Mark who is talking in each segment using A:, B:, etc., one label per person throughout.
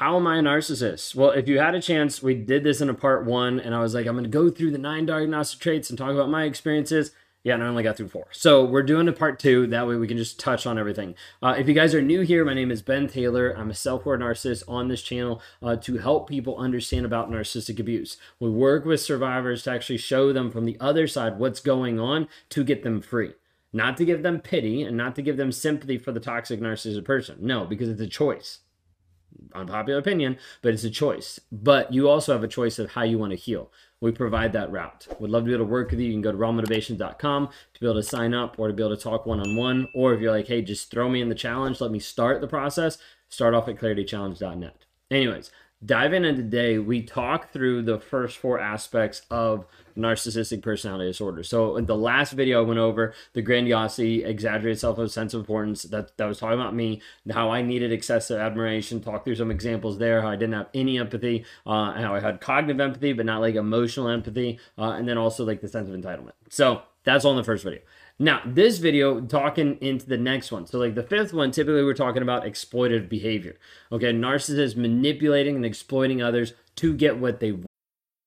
A: how am I a narcissist? Well, if you had a chance, we did this in a part one, and I was like, I'm going to go through the nine diagnostic traits and talk about my experiences. Yeah, and I only got through four. So we're doing a part two. That way we can just touch on everything. Uh, if you guys are new here, my name is Ben Taylor. I'm a self aware narcissist on this channel uh, to help people understand about narcissistic abuse. We work with survivors to actually show them from the other side what's going on to get them free. Not to give them pity and not to give them sympathy for the toxic narcissistic person. No, because it's a choice unpopular opinion, but it's a choice. But you also have a choice of how you want to heal. We provide that route. Would love to be able to work with you. You can go to rawmotivation.com to be able to sign up or to be able to talk one on one. Or if you're like, hey, just throw me in the challenge, let me start the process, start off at claritychallenge.net. Anyways, dive in today. We talk through the first four aspects of narcissistic personality disorder. So in the last video I went over the grandiosity, exaggerated self of sense of importance. That that was talking about me, how I needed excessive admiration. Talk through some examples there. How I didn't have any empathy, uh, how I had cognitive empathy but not like emotional empathy, uh, and then also like the sense of entitlement. So that's all in the first video. Now, this video talking into the next one. So, like the fifth one, typically we're talking about exploitative behavior. Okay, narcissists manipulating and exploiting others to get what they want.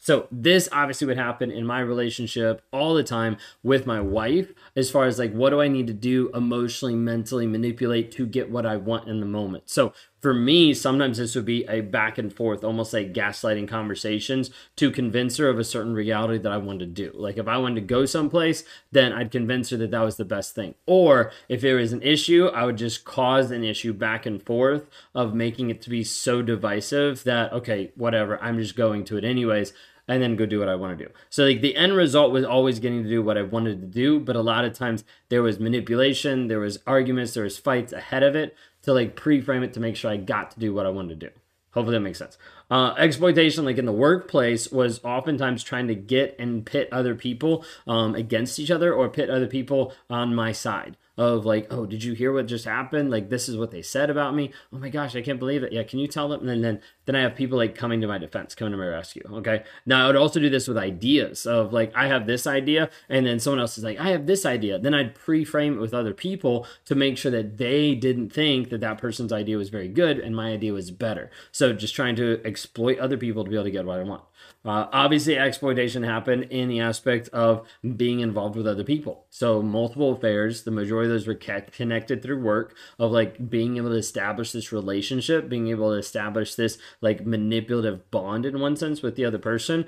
A: So this obviously would happen in my relationship all the time with my wife as far as like what do I need to do emotionally, mentally manipulate to get what I want in the moment. So for me, sometimes this would be a back and forth, almost like gaslighting conversations to convince her of a certain reality that I wanted to do. Like if I wanted to go someplace, then I'd convince her that that was the best thing. Or if there was an issue, I would just cause an issue back and forth of making it to be so divisive that, okay, whatever, I'm just going to it anyways and then go do what I want to do. So like the end result was always getting to do what I wanted to do, but a lot of times there was manipulation, there was arguments, there was fights ahead of it to like pre-frame it to make sure I got to do what I wanted to do. Hopefully that makes sense. Uh, exploitation, like in the workplace, was oftentimes trying to get and pit other people um, against each other or pit other people on my side of like, oh, did you hear what just happened? Like, this is what they said about me. Oh my gosh, I can't believe it. Yeah, can you tell them? And then then I have people like coming to my defense, coming to my rescue. Okay. Now I would also do this with ideas of like, I have this idea, and then someone else is like, I have this idea. Then I'd pre-frame it with other people to make sure that they didn't think that that person's idea was very good and my idea was better. So just trying to exploit other people to be able to get what I want. Uh, obviously, exploitation happened in the aspect of being involved with other people. So, multiple affairs, the majority of those were connected through work, of like being able to establish this relationship, being able to establish this like manipulative bond in one sense with the other person,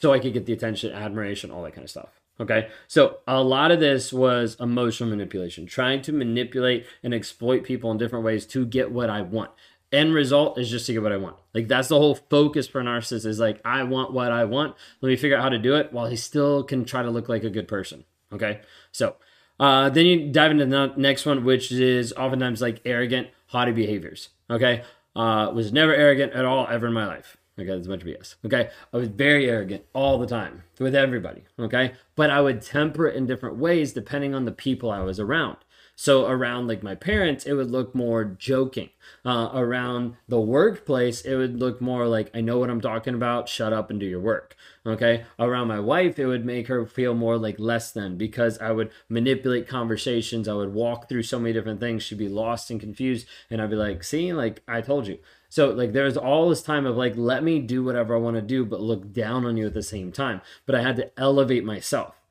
A: so I could get the attention, admiration, all that kind of stuff. Okay. So a lot of this was emotional manipulation, trying to manipulate and exploit people in different ways to get what I want end result is just to get what I want. Like that's the whole focus for a narcissist is like I want what I want. Let me figure out how to do it while he still can try to look like a good person. Okay, so uh, then you dive into the next one, which is oftentimes like arrogant, haughty behaviors. Okay, uh, was never arrogant at all ever in my life. Okay, that's a bunch of BS. Okay, I was very arrogant all the time with everybody. Okay, but I would temper it in different ways depending on the people I was around. So around like my parents, it would look more joking. Uh, around the workplace, it would look more like I know what I'm talking about. Shut up and do your work. Okay. Around my wife, it would make her feel more like less than because I would manipulate conversations. I would walk through so many different things. She'd be lost and confused, and I'd be like, "See, like I told you." So like there's all this time of like let me do whatever I want to do, but look down on you at the same time. But I had to elevate myself.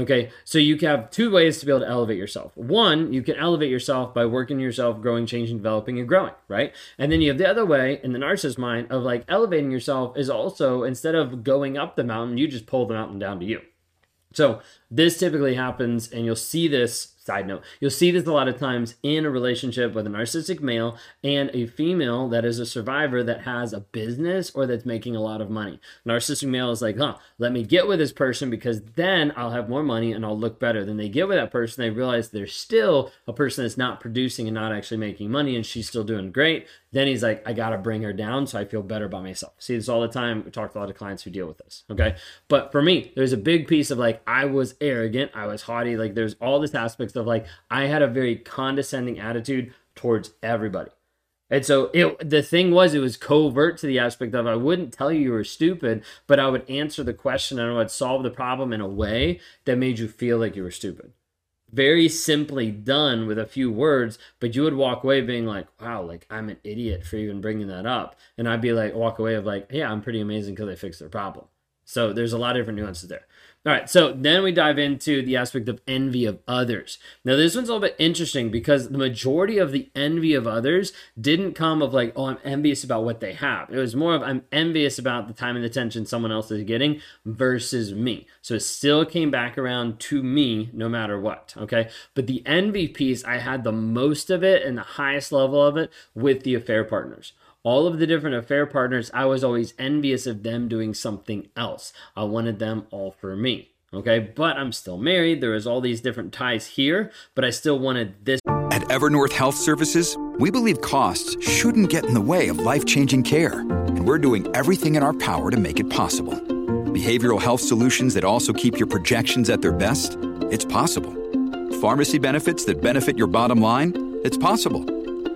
A: Okay, so you have two ways to be able to elevate yourself. One, you can elevate yourself by working yourself, growing, changing, developing, and growing, right? And then you have the other way in the narcissist mind of like elevating yourself is also instead of going up the mountain, you just pull the mountain down to you. So this typically happens, and you'll see this Side note, you'll see this a lot of times in a relationship with a narcissistic male and a female that is a survivor that has a business or that's making a lot of money. Narcissistic male is like, huh, let me get with this person because then I'll have more money and I'll look better. Then they get with that person, they realize there's still a person that's not producing and not actually making money and she's still doing great. Then he's like, I got to bring her down so I feel better about myself. See this all the time. We talk to a lot of clients who deal with this. Okay. But for me, there's a big piece of like, I was arrogant, I was haughty. Like, there's all this aspects of like, I had a very condescending attitude towards everybody. And so it, the thing was, it was covert to the aspect of I wouldn't tell you you were stupid, but I would answer the question and I would solve the problem in a way that made you feel like you were stupid very simply done with a few words, but you would walk away being like, wow, like I'm an idiot for even bringing that up. And I'd be like, walk away of like, yeah, I'm pretty amazing because I fixed their problem. So there's a lot of different nuances there. All right, so then we dive into the aspect of envy of others. Now, this one's a little bit interesting because the majority of the envy of others didn't come of like, oh, I'm envious about what they have. It was more of I'm envious about the time and attention someone else is getting versus me. So it still came back around to me no matter what. Okay, but the envy piece, I had the most of it and the highest level of it with the affair partners all of the different affair partners, I was always envious of them doing something else. I wanted them all for me. Okay, but I'm still married. There is all these different ties here, but I still wanted this.
B: At Evernorth Health Services, we believe costs shouldn't get in the way of life changing care, and we're doing everything in our power to make it possible. Behavioral health solutions that also keep your projections at their best? It's possible. Pharmacy benefits that benefit your bottom line? It's possible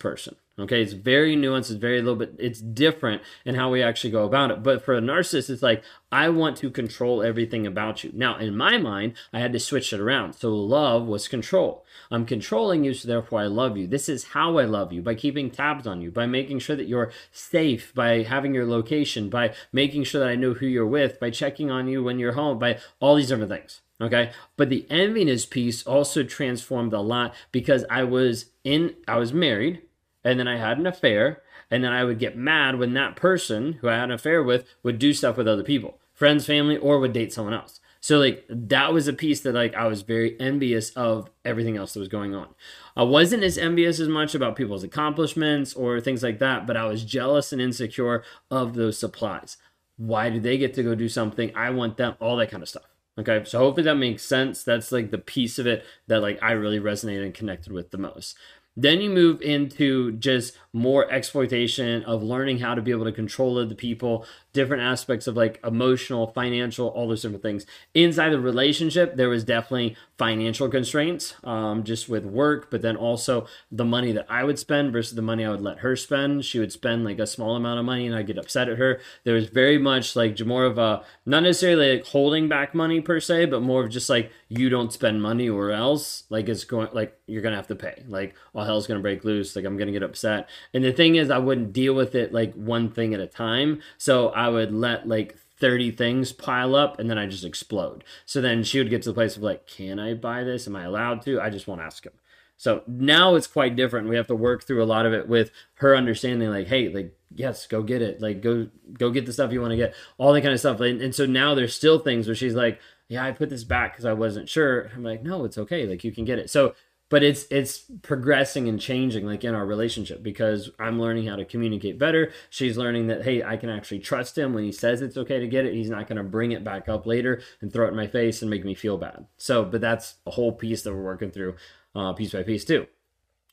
A: Person. Okay, it's very nuanced. It's very little bit. It's different in how we actually go about it. But for a narcissist, it's like I want to control everything about you. Now, in my mind, I had to switch it around. So love was control. I'm controlling you, so therefore I love you. This is how I love you by keeping tabs on you, by making sure that you're safe, by having your location, by making sure that I know who you're with, by checking on you when you're home, by all these different things. Okay. But the enviness piece also transformed a lot because I was in, I was married and then I had an affair, and then I would get mad when that person who I had an affair with would do stuff with other people, friends, family, or would date someone else. So like that was a piece that like I was very envious of everything else that was going on. I wasn't as envious as much about people's accomplishments or things like that, but I was jealous and insecure of those supplies. Why do they get to go do something? I want them, all that kind of stuff. Okay, so hopefully that makes sense. That's like the piece of it that like I really resonated and connected with the most. Then you move into just more exploitation of learning how to be able to control other people, different aspects of like emotional, financial, all those different things. Inside the relationship, there was definitely financial constraints, um, just with work, but then also the money that I would spend versus the money I would let her spend. She would spend like a small amount of money and I'd get upset at her. There was very much like more of a, not necessarily like holding back money per se, but more of just like, you don't spend money or else like it's going, like you're to have to pay. Like hell's to break loose. Like I'm to get upset. And the thing is, I wouldn't deal with it like one thing at a time. So I would let like 30 things pile up and then I just explode. So then she would get to the place of like, can I buy this? Am I allowed to? I just won't ask him. So now it's quite different. We have to work through a lot of it with her understanding, like, hey, like, yes, go get it. Like, go go get the stuff you want to get, all that kind of stuff. And, and so now there's still things where she's like, yeah, I put this back because I wasn't sure. I'm like, no, it's okay. Like, you can get it. So but it's it's progressing and changing like in our relationship because I'm learning how to communicate better. She's learning that hey, I can actually trust him when he says it's okay to get it. He's not going to bring it back up later and throw it in my face and make me feel bad. So, but that's a whole piece that we're working through uh, piece by piece too.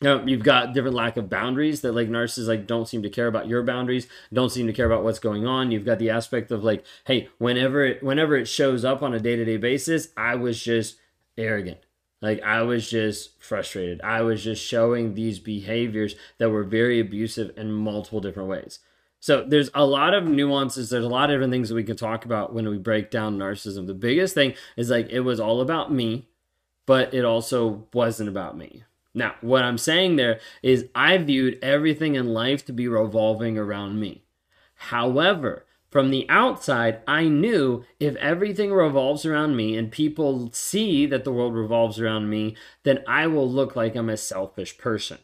A: Now, you've got different lack of boundaries that like narcissists like don't seem to care about your boundaries, don't seem to care about what's going on. You've got the aspect of like, hey, whenever it, whenever it shows up on a day to day basis, I was just arrogant like I was just frustrated. I was just showing these behaviors that were very abusive in multiple different ways. So there's a lot of nuances. There's a lot of different things that we can talk about when we break down narcissism. The biggest thing is like it was all about me, but it also wasn't about me. Now, what I'm saying there is I viewed everything in life to be revolving around me. However, from the outside, I knew if everything revolves around me and people see that the world revolves around me, then I will look like I'm a selfish person.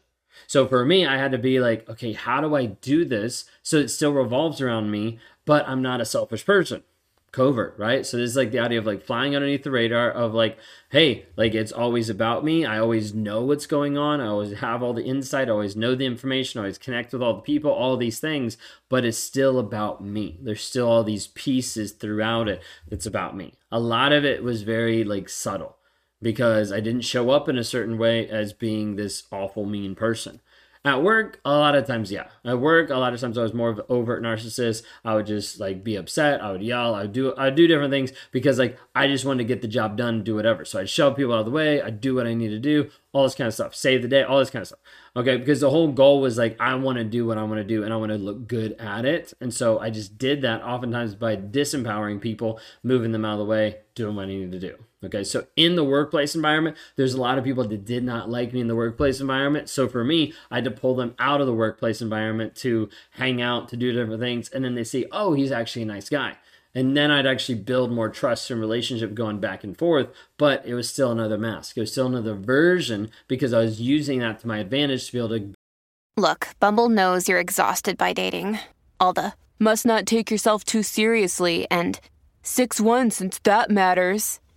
A: So for me, I had to be like, okay, how do I do this so it still revolves around me, but I'm not a selfish person? Covert, right? So this is like the idea of like flying underneath the radar of like, hey, like it's always about me. I always know what's going on. I always have all the insight. I always know the information. I always connect with all the people, all these things, but it's still about me. There's still all these pieces throughout it that's about me. A lot of it was very like subtle because I didn't show up in a certain way as being this awful mean person. At work, a lot of times, yeah. At work, a lot of times I was more of an overt narcissist. I would just like be upset. I would yell. I would do. I would do different things because like I just wanted to get the job done, do whatever. So I'd shove people out of the way. I'd do what I need to do, all this kind of stuff. Save the day, all this kind of stuff. Okay, because the whole goal was like I want to do what I want to do and I want to look good at it. And so I just did that oftentimes by disempowering people, moving them out of the way, doing what I needed to do. Okay, so in the workplace environment, there's a lot of people that did not like me in the workplace environment. So for me, I had to pull them out of the workplace environment to hang out, to do different things. And then they see, oh, he's actually a nice guy. And then I'd actually build more trust and relationship going back and forth. But it was still another mask. It was still another version because I was using that to my advantage to be able to.
C: Look, Bumble knows you're exhausted by dating. All the must not take yourself too seriously and 6 1 since that matters.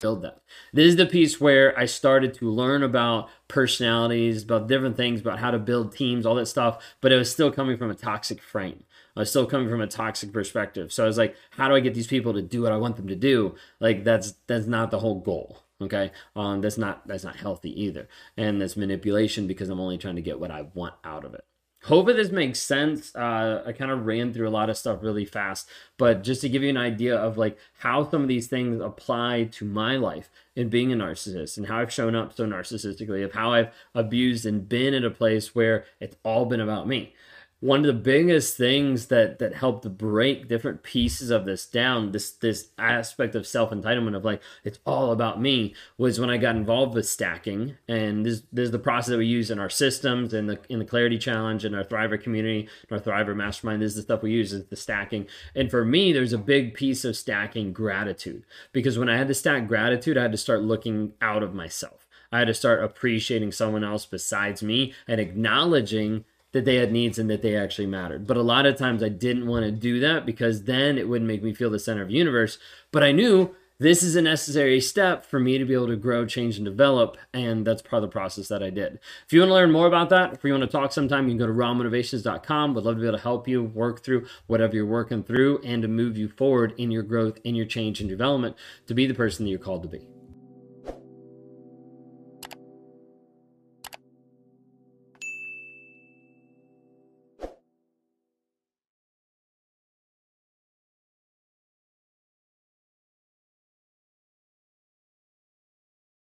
A: Build that. This is the piece where I started to learn about personalities, about different things, about how to build teams, all that stuff, but it was still coming from a toxic frame. I was still coming from a toxic perspective. So I was like, how do I get these people to do what I want them to do? Like that's that's not the whole goal. Okay. Um that's not that's not healthy either. And that's manipulation because I'm only trying to get what I want out of it. Hopefully this makes sense. Uh, I kind of ran through a lot of stuff really fast, but just to give you an idea of like how some of these things apply to my life in being a narcissist and how I've shown up so narcissistically, of how I've abused and been in a place where it's all been about me one of the biggest things that that helped break different pieces of this down this this aspect of self-entitlement of like it's all about me was when i got involved with stacking. And this, this is the process that we use in our systems and the in the clarity challenge and our thriver community our thriver mastermind. This is the stuff we use is the stacking. And for me there's a big piece of stacking gratitude because when i had to stack gratitude i had to start looking out of myself. I had to start appreciating someone else besides me and acknowledging that they had needs and that they actually mattered. But a lot of times I didn't want to do that because then it wouldn't make me feel the center of the universe. But I knew this is a necessary step for me to be able to grow, change, and develop. And that's part of the process that I did. If you want to learn more about that, if you want to talk sometime, you can go to rawmotivations.com. Would love to be able to help you work through whatever you're working through and to move you forward in your growth, in your change and development to be the person that you're called to be.